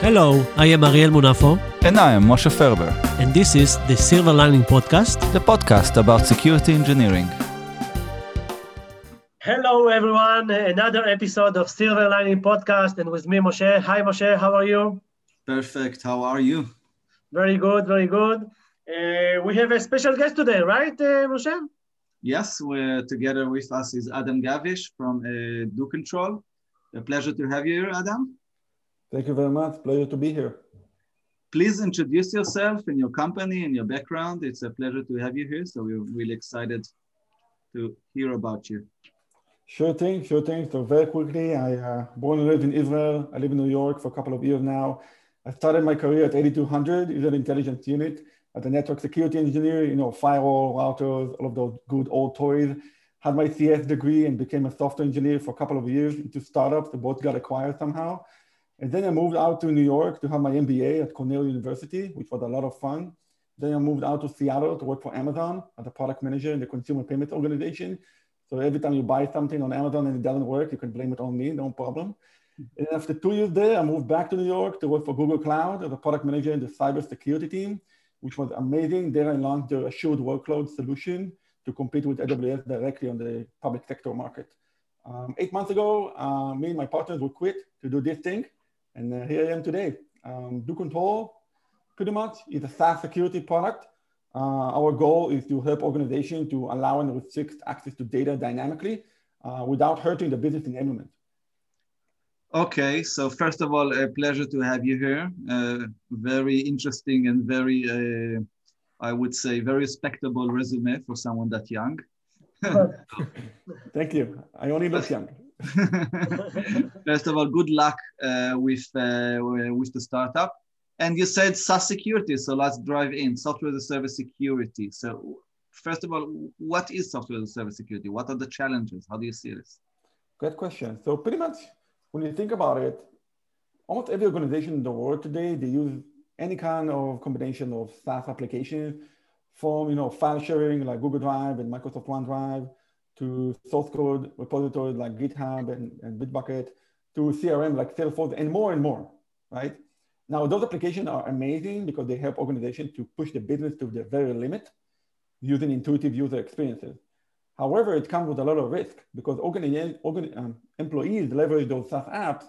Hello, I am Ariel Munafo, And I am Moshe Ferber, and this is the Silver Lining Podcast. the podcast about security engineering. Hello, everyone. Another episode of Silver Lining Podcast, and with me, Moshe. Hi, Moshe. How are you? Perfect. How are you? Very good, very good. Uh, we have a special guest today, right, uh, Moshe? Yes, we're together with us is Adam Gavish from uh, DoControl. A pleasure to have you here, Adam. Thank you very much. Pleasure to be here. Please introduce yourself and your company and your background. It's a pleasure to have you here. So we're really excited to hear about you. Sure thing, sure thing. So very quickly, I uh, born and lived in Israel. I live in New York for a couple of years now. I started my career at 8200 Israel Intelligence Unit as a network security engineer. You know, firewall, routers, all of those good old toys. Had my CS degree and became a software engineer for a couple of years into startups. They both got acquired somehow. And then I moved out to New York to have my MBA at Cornell University, which was a lot of fun. Then I moved out to Seattle to work for Amazon as a product manager in the consumer payments organization. So every time you buy something on Amazon and it doesn't work, you can blame it on me, no problem. And after two years there, I moved back to New York to work for Google Cloud as a product manager in the cybersecurity team, which was amazing. There I launched the assured workload solution to compete with AWS directly on the public sector market. Um, eight months ago, uh, me and my partners would quit to do this thing. And uh, here I am today. Um, DoControl pretty much is a SaaS security product. Uh, our goal is to help organizations to allow and restrict access to data dynamically uh, without hurting the business enablement. Okay, so first of all, a pleasure to have you here. Uh, very interesting and very, uh, I would say, very respectable resume for someone that young. Thank you. I only look young. First of all, good luck uh, with uh, with the startup. And you said SaaS security, so let's drive in software as a service security. So, first of all, what is software as a service security? What are the challenges? How do you see this? Great question. So, pretty much when you think about it, almost every organization in the world today they use any kind of combination of SaaS application from you know file sharing like Google Drive and Microsoft OneDrive to source code repositories like GitHub and, and Bitbucket, to CRM like Salesforce, and more and more, right? Now, those applications are amazing because they help organizations to push the business to the very limit using intuitive user experiences. However, it comes with a lot of risk because organi- organi- um, employees leverage those SaaS apps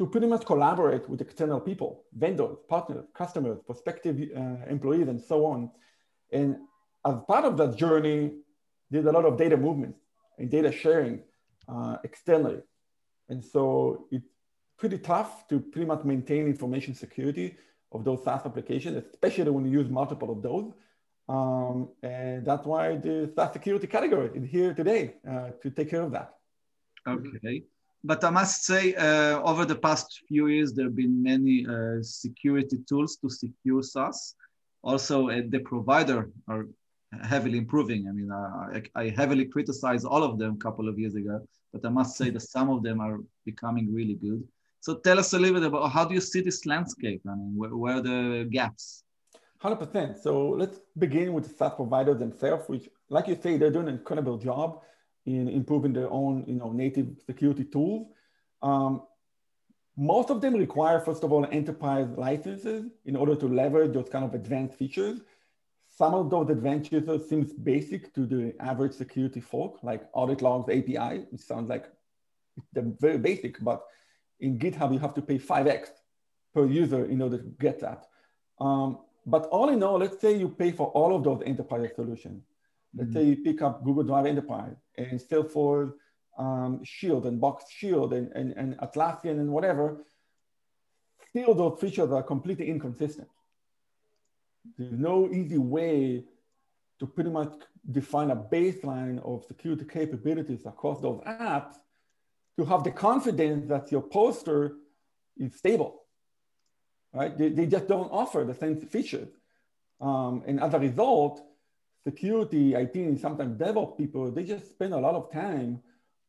to pretty much collaborate with external people, vendors, partners, customers, prospective uh, employees, and so on. And as part of that journey, there's a lot of data movement and data sharing uh, externally. And so it's pretty tough to pretty much maintain information security of those SaaS applications, especially when you use multiple of those. Um, and that's why the SaaS security category is here today uh, to take care of that. Okay. But I must say, uh, over the past few years, there have been many uh, security tools to secure SaaS. Also, uh, the provider are heavily improving. I mean, I, I heavily criticized all of them a couple of years ago, but I must say that some of them are becoming really good. So tell us a little bit about how do you see this landscape? I mean, where, where are the gaps? 100%. So let's begin with the SaaS providers themselves, which, like you say, they're doing an incredible job in improving their own, you know, native security tools. Um, most of them require, first of all, enterprise licenses in order to leverage those kind of advanced features. Some of those advanced features seems basic to the average security folk, like audit logs API, which sounds like they're very basic, but in GitHub, you have to pay 5x per user in order to get that. Um, but all in all, let's say you pay for all of those enterprise solutions. Let's say you pick up Google Drive Enterprise and Salesforce um, Shield and Box Shield and, and, and Atlassian and whatever. Still, those features are completely inconsistent. There's no easy way to pretty much define a baseline of security capabilities across those apps to have the confidence that your posture is stable, right? They, they just don't offer the same features. Um, and as a result, security, IT, and sometimes DevOps people, they just spend a lot of time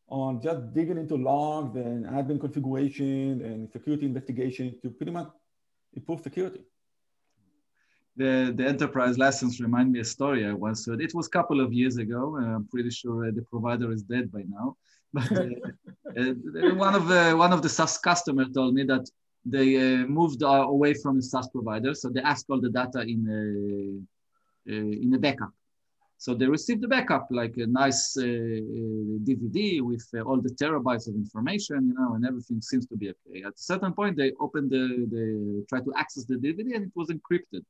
on just digging into logs and admin configuration and security investigation to pretty much improve security. The, the enterprise license remind me a story I once heard. It was a couple of years ago. I'm pretty sure the provider is dead by now. But uh, uh, one of the one of the SaaS customers told me that they uh, moved uh, away from the SaaS provider, so they asked all the data in a, uh, in a backup. So they received the backup like a nice DVD uh, with all the terabytes of information, you know, and everything seems to be okay. At a certain point, they opened the, the try to access the DVD, and it was encrypted.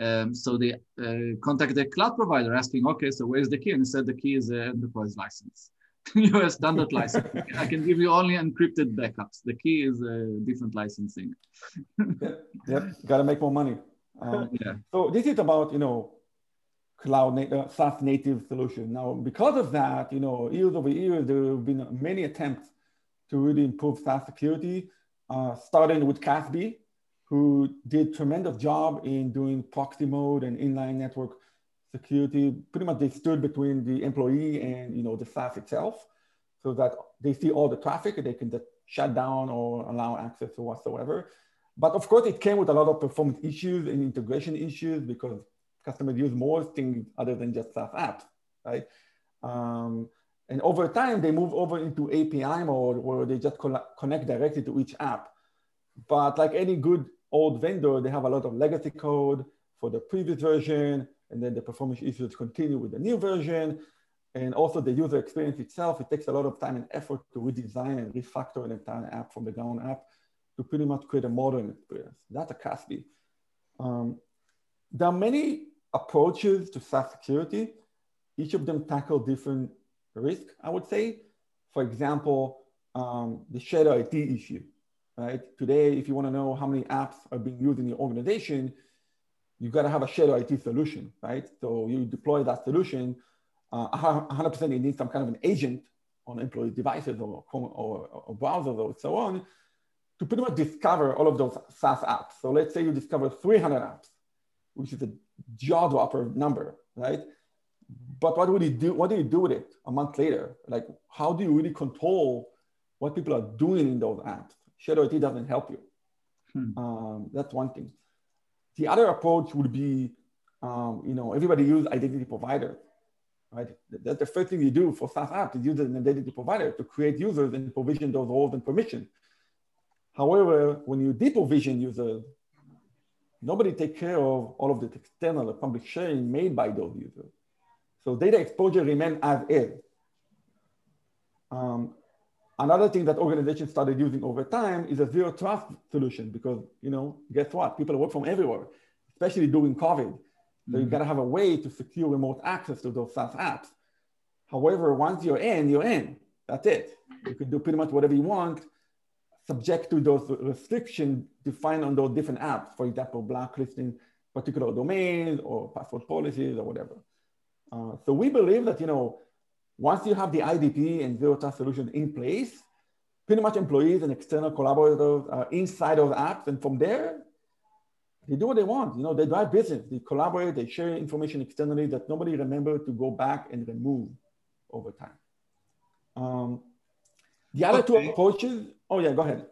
Um, so they uh, contact the cloud provider asking, okay, so where's the key? And he said the key is an enterprise license. US standard license. I can give you only encrypted backups. The key is a different licensing. yep, yep. got to make more money. Um, yeah. So this is about you know cloud native, uh, SaaS native solution. Now, because of that, you know, years over years, there have been many attempts to really improve SaaS security, uh, starting with CASB, who did tremendous job in doing proxy mode and inline network security. Pretty much they stood between the employee and you know the SaaS itself, so that they see all the traffic and they can just shut down or allow access or whatsoever. But of course, it came with a lot of performance issues and integration issues because customers use more things other than just SaaS apps, right? Um, and over time, they move over into API mode where they just connect directly to each app. But like any good old vendor, they have a lot of legacy code for the previous version and then the performance issues continue with the new version. And also the user experience itself, it takes a lot of time and effort to redesign and refactor an entire app from the ground up to pretty much create a modern experience. That's a CASB. Um, there are many approaches to SaaS security. Each of them tackle different risk, I would say. For example, um, the shadow IT issue, right? Today, if you want to know how many apps are being used in your organization, you got to have a shadow IT solution, right? So you deploy that solution, uh, 100% you need some kind of an agent on employee devices or, or, or browsers or so on to pretty much discover all of those SaaS apps. So let's say you discover 300 apps, which is a jaw dropper number, right? But what would you do? What do you do with it a month later? Like, how do you really control what people are doing in those apps? Shadow IT doesn't help you. Hmm. Um, that's one thing. The other approach would be, um, you know, everybody use identity provider, right? That's the first thing you do for SaaS apps is use an identity provider to create users and provision those roles and permission. However, when you deprovision users, nobody take care of all of the external public sharing made by those users. So data exposure remain as is. Um, Another thing that organizations started using over time is a zero trust solution because, you know, guess what? People work from everywhere, especially during COVID. So mm-hmm. you gotta have a way to secure remote access to those SaaS apps. However, once you're in, you're in. That's it. You can do pretty much whatever you want, subject to those restrictions defined on those different apps. For example, blacklisting particular domains or password policies or whatever. Uh, so we believe that, you know, once you have the IDP and zero trust solution in place, pretty much employees and external collaborators are inside of apps. And from there, they do what they want. You know, they drive business, they collaborate, they share information externally that nobody remember to go back and remove over time. Um, the other okay. two approaches, oh yeah, go ahead.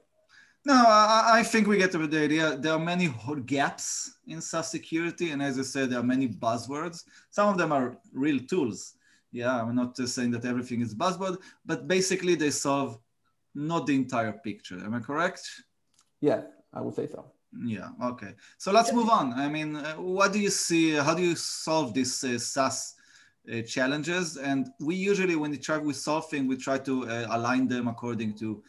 No, I, I, think we get the idea. There are many gaps in SaaS security, and as I said, there are many buzzwords. Some of them are real tools. Yeah, I'm not saying that everything is buzzword, but basically they solve not the entire picture. Am I correct? Yeah, I would say so. Yeah. Okay. So let's move on. I mean, uh, what do you see? How do you solve these uh, SaaS uh, challenges? And we usually, when we try with solving, we try to uh, align them according to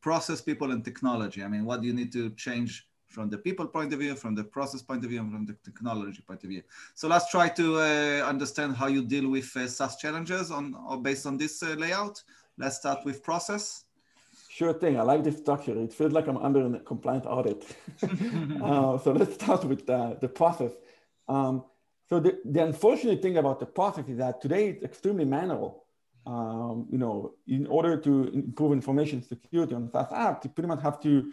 process, people, and technology. I mean, what do you need to change from the people point of view, from the process point of view, and from the technology point of view. So let's try to uh, understand how you deal with uh, SaaS challenges on or based on this uh, layout. Let's start with process. Sure thing. I like this structure. It feels like I'm under a compliant audit. uh, so let's start with the, the process. Um, so the, the unfortunate thing about the process is that today it's extremely manual. Um, you know, in order to improve information security on SaaS apps, you pretty much have to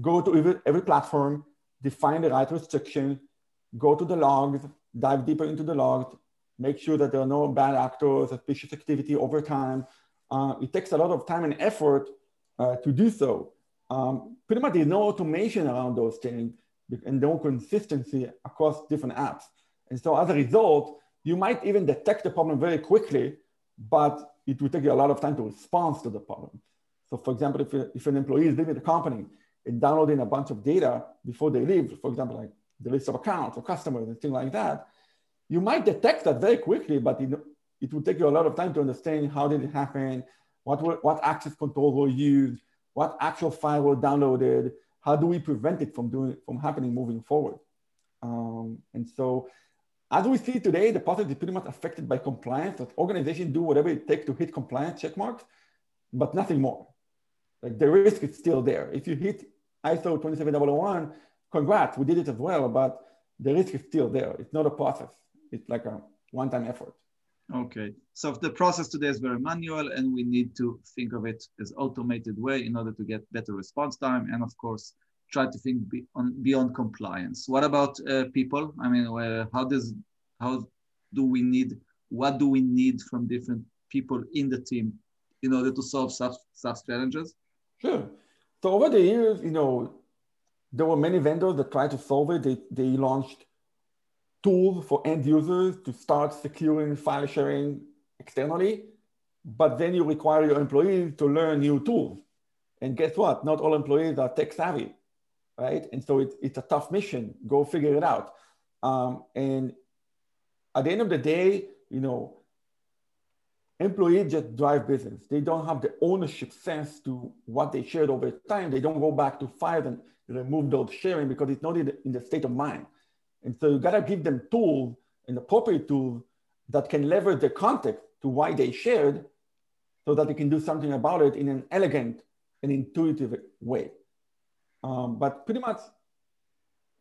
go to every, every platform, define the right restriction, go to the logs, dive deeper into the logs, make sure that there are no bad actors, suspicious activity over time. Uh, it takes a lot of time and effort uh, to do so. Um, pretty much there's no automation around those things and no consistency across different apps. And so as a result, you might even detect the problem very quickly, but it will take you a lot of time to respond to the problem. So for example, if, if an employee is leaving the company and downloading a bunch of data before they leave, for example, like the list of accounts or customers and things like that, you might detect that very quickly, but it, it will take you a lot of time to understand how did it happen, what, were, what access controls were used, what actual file was downloaded, how do we prevent it from doing from happening moving forward? Um, and so as we see today, the process is pretty much affected by compliance. That organizations do whatever it takes to hit compliance check marks, but nothing more. Like the risk is still there. If you hit ISO 27001, congrats, we did it as well, but the risk is still there. It's not a process. It's like a one-time effort. Okay, so the process today is very manual and we need to think of it as automated way in order to get better response time and of course try to think beyond, beyond compliance. What about uh, people? I mean, uh, how does, how do we need, what do we need from different people in the team in order to solve such, such challenges? Sure. So over the years, you know, there were many vendors that tried to solve it. They, they launched tools for end users to start securing file sharing externally, but then you require your employees to learn new tools. And guess what? Not all employees are tech savvy, right? And so it, it's a tough mission. Go figure it out. Um, and at the end of the day, you know, employees just drive business. They don't have the ownership sense to what they shared over time. They don't go back to files and remove those sharing because it's not in the, in the state of mind. And so you gotta give them tools and appropriate tools that can leverage the context to why they shared so that they can do something about it in an elegant and intuitive way. Um, but pretty much,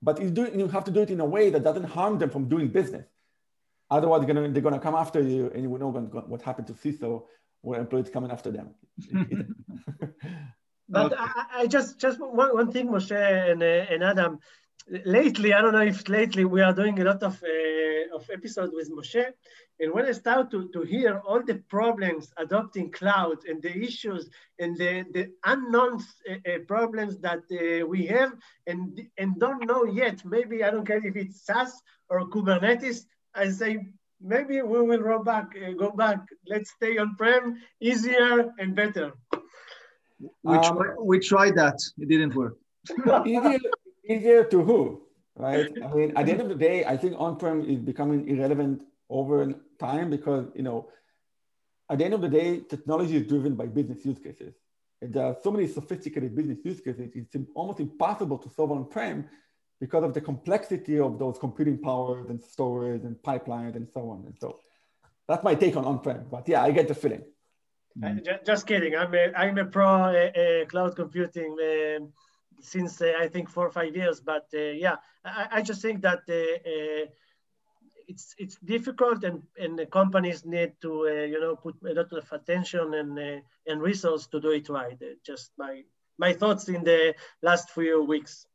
but you, do, you have to do it in a way that doesn't harm them from doing business. Otherwise, they're gonna, they're come after you and you know what happened to CISO where employees coming after them. but okay. I, I, just, just one, one thing, Moshe and, uh, and Adam, lately, I don't know if lately we are doing a lot of, uh, of episodes with Moshe. And when I start to, to hear all the problems adopting cloud and the issues and the, the unknown uh, uh, problems that uh, we have and, and don't know yet, maybe I don't care if it's SaaS or Kubernetes, I say, maybe we will go back, uh, go back. Let's stay on-prem, easier and better. We, um, try, we tried that, it didn't work. easier, to who, right? I mean, at the end of the day, I think on-prem is becoming irrelevant over time because, you know, at the end of the day, technology is driven by business use cases. And there are so many sophisticated business use cases, it's almost impossible to solve on-prem because of the complexity of those computing powers and storage and pipelines and so on. And so that's my take on on-prem. But yeah, I get the feeling. Mm. Just kidding. I'm a, I'm a pro uh, uh, cloud computing. Uh, since uh, I think four or five years. But uh, yeah, I, I, just think that uh, it's it's difficult, and and the companies need to you know put a lot of attention and and resource to do it right. just my my thoughts in the last few weeks.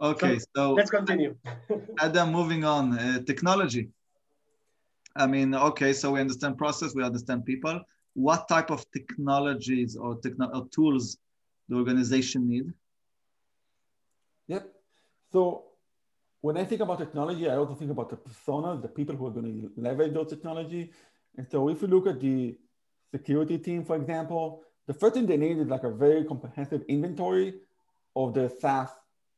Okay, so, so let's continue. Adam, moving on, uh, technology. I mean, okay, so we understand process, we understand people. What type of technologies or, techno- or tools the organization need? Yep. So when I think about technology, I also think about the personas, the people who are going to leverage those technology. And so if you look at the security team, for example, the first thing they need is like a very comprehensive inventory of the SaaS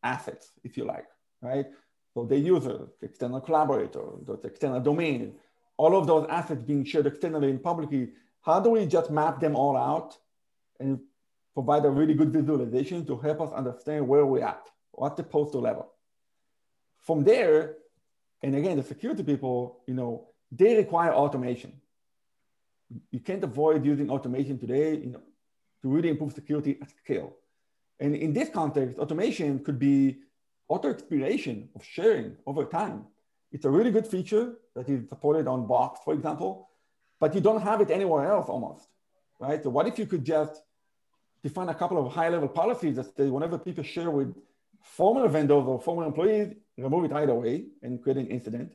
assets, if you like, right? So the user, the external collaborator, the external domain, all of those assets being shared externally and publicly, how do we just map them all out and provide a really good visualization to help us understand where we're at, what's the posture level. From there, and again, the security people, you know, they require automation. You can't avoid using automation today you know, to really improve security at scale. And in this context, automation could be auto expiration of sharing over time. It's a really good feature that is supported on Box, for example, but you don't have it anywhere else almost, right? So what if you could just define a couple of high-level policies that say whenever people share with former vendors or former employees, remove it right away and create an incident.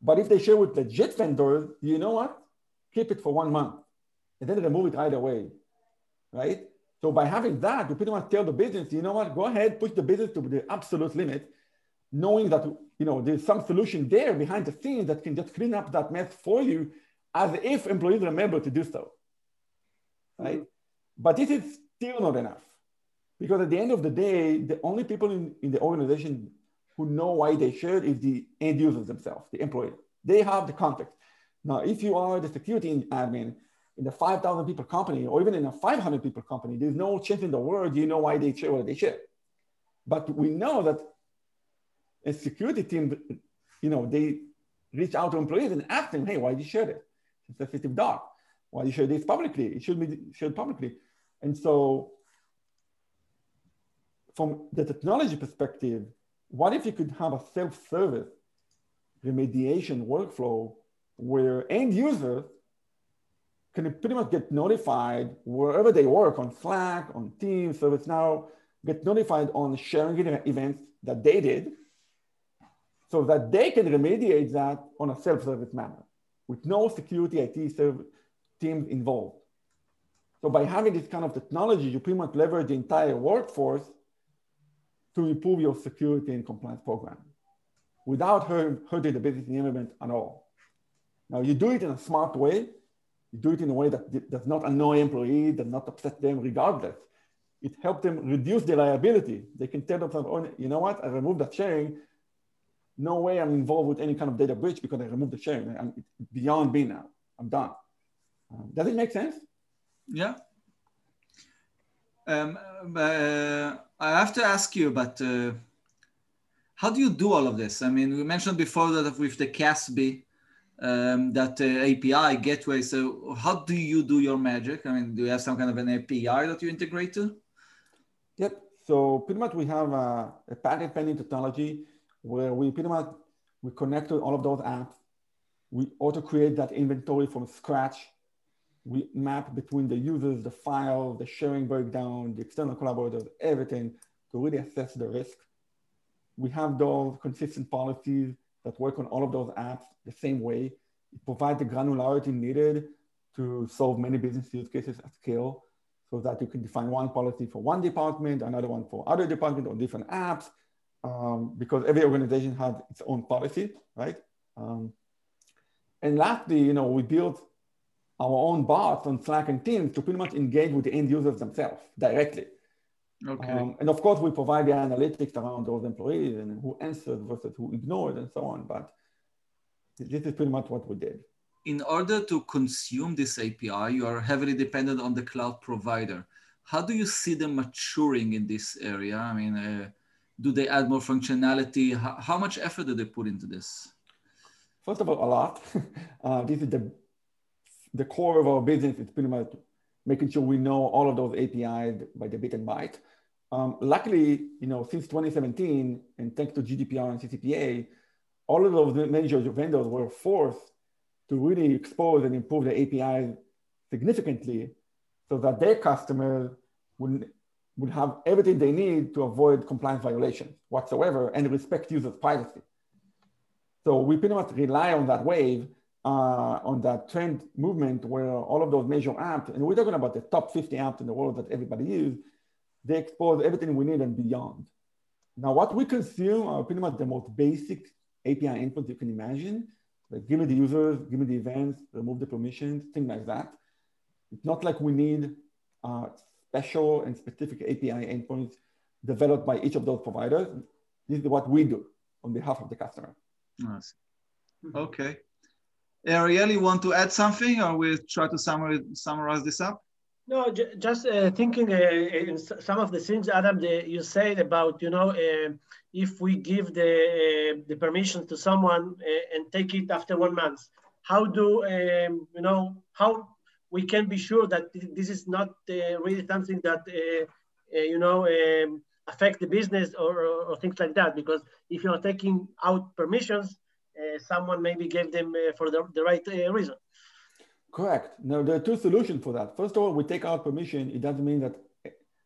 But if they share with legit vendors, you know what? Keep it for one month and then remove it right away, right? So by having that, you pretty much tell the business, you know what? Go ahead, push the business to the absolute limit, knowing that you know there's some solution there behind the scenes that can just clean up that mess for you as if employees remember to do so, right? Mm-hmm. But this is still not enough because at the end of the day, the only people in, in the organization who know why they shared is the end users themselves, the employees. They have the context. Now, if you are the security admin in a 5,000 people company or even in a 500 people company, there's no chance in the world you know why they share what they share. But we know that a security team, you know, they reach out to employees and ask them, hey, why did you share this? It's sensitive dog. Why you share this publicly? It should be shared publicly. And so from the technology perspective, what if you could have a self-service remediation workflow where end users can pretty much get notified wherever they work on Slack, on Teams, ServiceNow, get notified on sharing events that they did so that they can remediate that on a self-service manner with no security IT teams involved. So by having this kind of technology, you pretty much leverage the entire workforce to improve your security and compliance program without hurting the business environment at all. Now you do it in a smart way. You do it in a way that does not annoy employees, does not upset them regardless. It helps them reduce their liability. They can tell themselves, oh, you know what, I removed that sharing. No way I'm involved with any kind of data breach because I removed the sharing. I'm beyond me now. I'm done. Um, does it make sense? Yeah. Um, uh, I have to ask you, but uh, how do you do all of this? I mean, we mentioned before that with the CASB, um, that uh, API gateway. So how do you do your magic? I mean, do you have some kind of an API that you integrate to? Yep. So pretty much we have a, a patent pending technology where we pretty much we connect to all of those apps. We auto create that inventory from scratch. We map between the users, the file, the sharing breakdown, the external collaborators, everything to really assess the risk. We have those consistent policies that work on all of those apps the same way. It provides the granularity needed to solve many business use cases at scale so that you can define one policy for one department, another one for other department or different apps, um, because every organization has its own policy, right? Um, and lastly, you know, we built our own bots on Slack and Teams to pretty much engage with the end users themselves directly. Okay. Um, and of course, we provide the analytics around those employees and who answered versus who ignored and so on. But this is pretty much what we did. In order to consume this API, you are heavily dependent on the cloud provider. How do you see them maturing in this area? I mean, uh, do they add more functionality? How, how, much effort do they put into this? First of all, a lot. uh, this is the the core of our business. is pretty much making sure we know all of those APIs by the bit and byte. Um, luckily, you know, since 2017, and thanks to GDPR and CCPA, all of those major vendors were forced to really expose and improve the API significantly so that their customers would, would have everything they need to avoid compliance violations whatsoever and respect users' privacy. So we pretty much rely on that wave uh, on that trend movement where all of those major apps, and we're talking about the top 50 apps in the world that everybody uses, they expose everything we need and beyond. Now, what we consume are pretty much the most basic API endpoints you can imagine. Like give me the users, give me the events, remove the permissions, things like that. It's not like we need uh, special and specific API endpoints developed by each of those providers. This is what we do on behalf of the customer. Nice. Okay. Ariel, you want to add something or we try to summarize, summarize this up? No, just uh, thinking uh, some of the things, Adam, the, you said about, you know, uh, if we give the, uh, the permission to someone uh, and take it after one month, how do, um, you know, how we can be sure that this is not uh, really something that, you know, um, affect the business or, or, or, things like that? Because if you're taking out permissions, uh, someone maybe gave them uh, for the, the right uh, reason. Correct. Now, there are two solutions for that. First of all, we take out permission. It doesn't mean that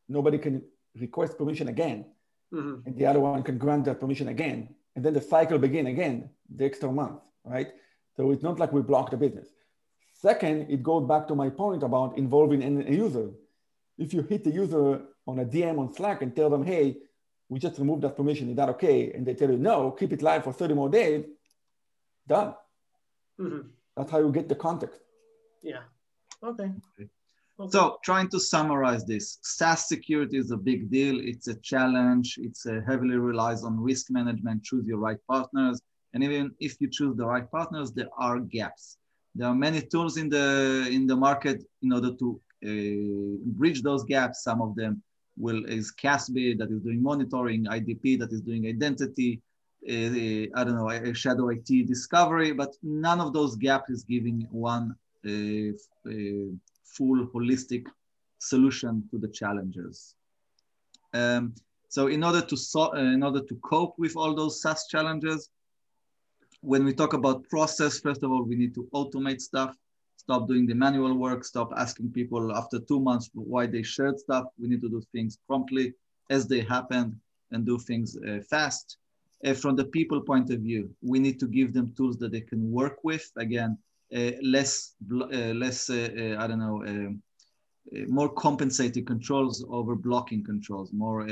nobody can request permission again. Mm-hmm. And the other one can grant that permission again. And then the cycle begin again, the extra month, right? So it's not like we block the business. Second, it goes back to my point about involving a user. If you hit the user on a DM on Slack and tell them, hey, we just removed that permission, is that okay? And they tell you, no, keep it live for 30 more days, done. Mm-hmm. That's how you get the context. Yeah. Okay. okay. So trying to summarize this, SaaS security is a big deal. It's a challenge. It's a heavily relies on risk management. Choose your right partners. And even if you choose the right partners, there are gaps. There are many tools in the in the market in order to uh, bridge those gaps. Some of them will is CASB that is doing monitoring, IDP that is doing identity, uh, I don't know, a shadow IT discovery, but none of those gaps is giving one uh, uh, full holistic solution to the challenges. Um, so in order to so, in order to cope with all those SaaS challenges, when we talk about process, first of all, we need to automate stuff, stop doing the manual work, stop asking people after two months why they shared stuff. We need to do things promptly as they happen and do things uh, fast. Uh, from the people point of view, we need to give them tools that they can work with. Again, uh, less, uh, less uh, I don't know, um, more compensated controls over blocking controls, more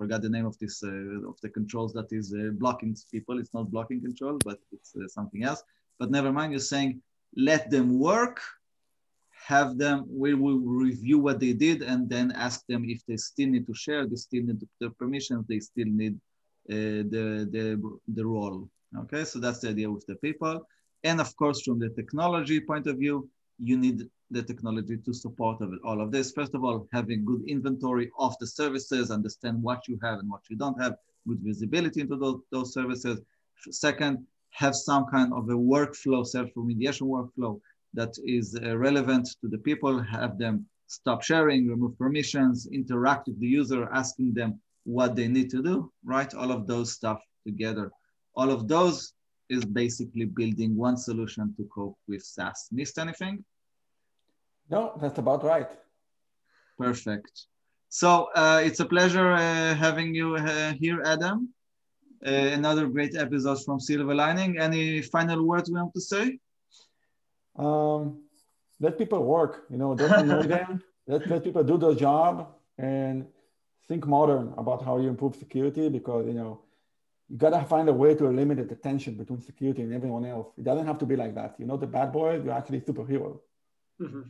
forgot the name of this uh, of the controls that is uh, blocking people. It's not blocking control, but it's uh, something else. But never mind. You're saying let them work, have them. We will review what they did, and then ask them if they still need to share. They still need the permissions. They still need the the the role. Okay, so that's the idea with the people. And of course, from the technology point of view, you need the technology to support all of this. First of all, having good inventory of the services, understand what you have and what you don't have, good visibility into those, those services. Second, have some kind of a workflow, self-remediation workflow that is uh, relevant to the people, have them stop sharing, remove permissions, interact with the user, asking them what they need to do, right? All of those stuff together. All of those is basically building one solution to cope with SaaS. Missed anything? No, that's about right. Perfect. So uh, it's a pleasure uh, having you uh, here, Adam. Uh, another great episode from Silver Lining. Any final words we want to say? Um, let people work. You know, don't annoy them. Let, let people do their job and think modern about how you improve security because you know you gotta find a way to eliminate the tension between security and everyone else. It doesn't have to be like that. You're not the bad boy. You're actually a superhero. Mm-hmm.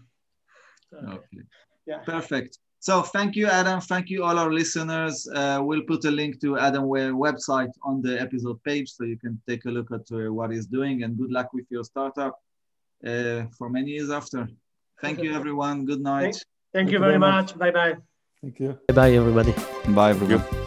Okay. okay. Yeah. Perfect. So thank you, Adam. Thank you, all our listeners. Uh, we'll put a link to Adam Ware website on the episode page so you can take a look at uh, what he's doing and good luck with your startup uh, for many years after. Thank you, everyone. Good night. Thank, thank you very much. much. Bye-bye. Thank you. Bye-bye, everybody. Bye, everyone.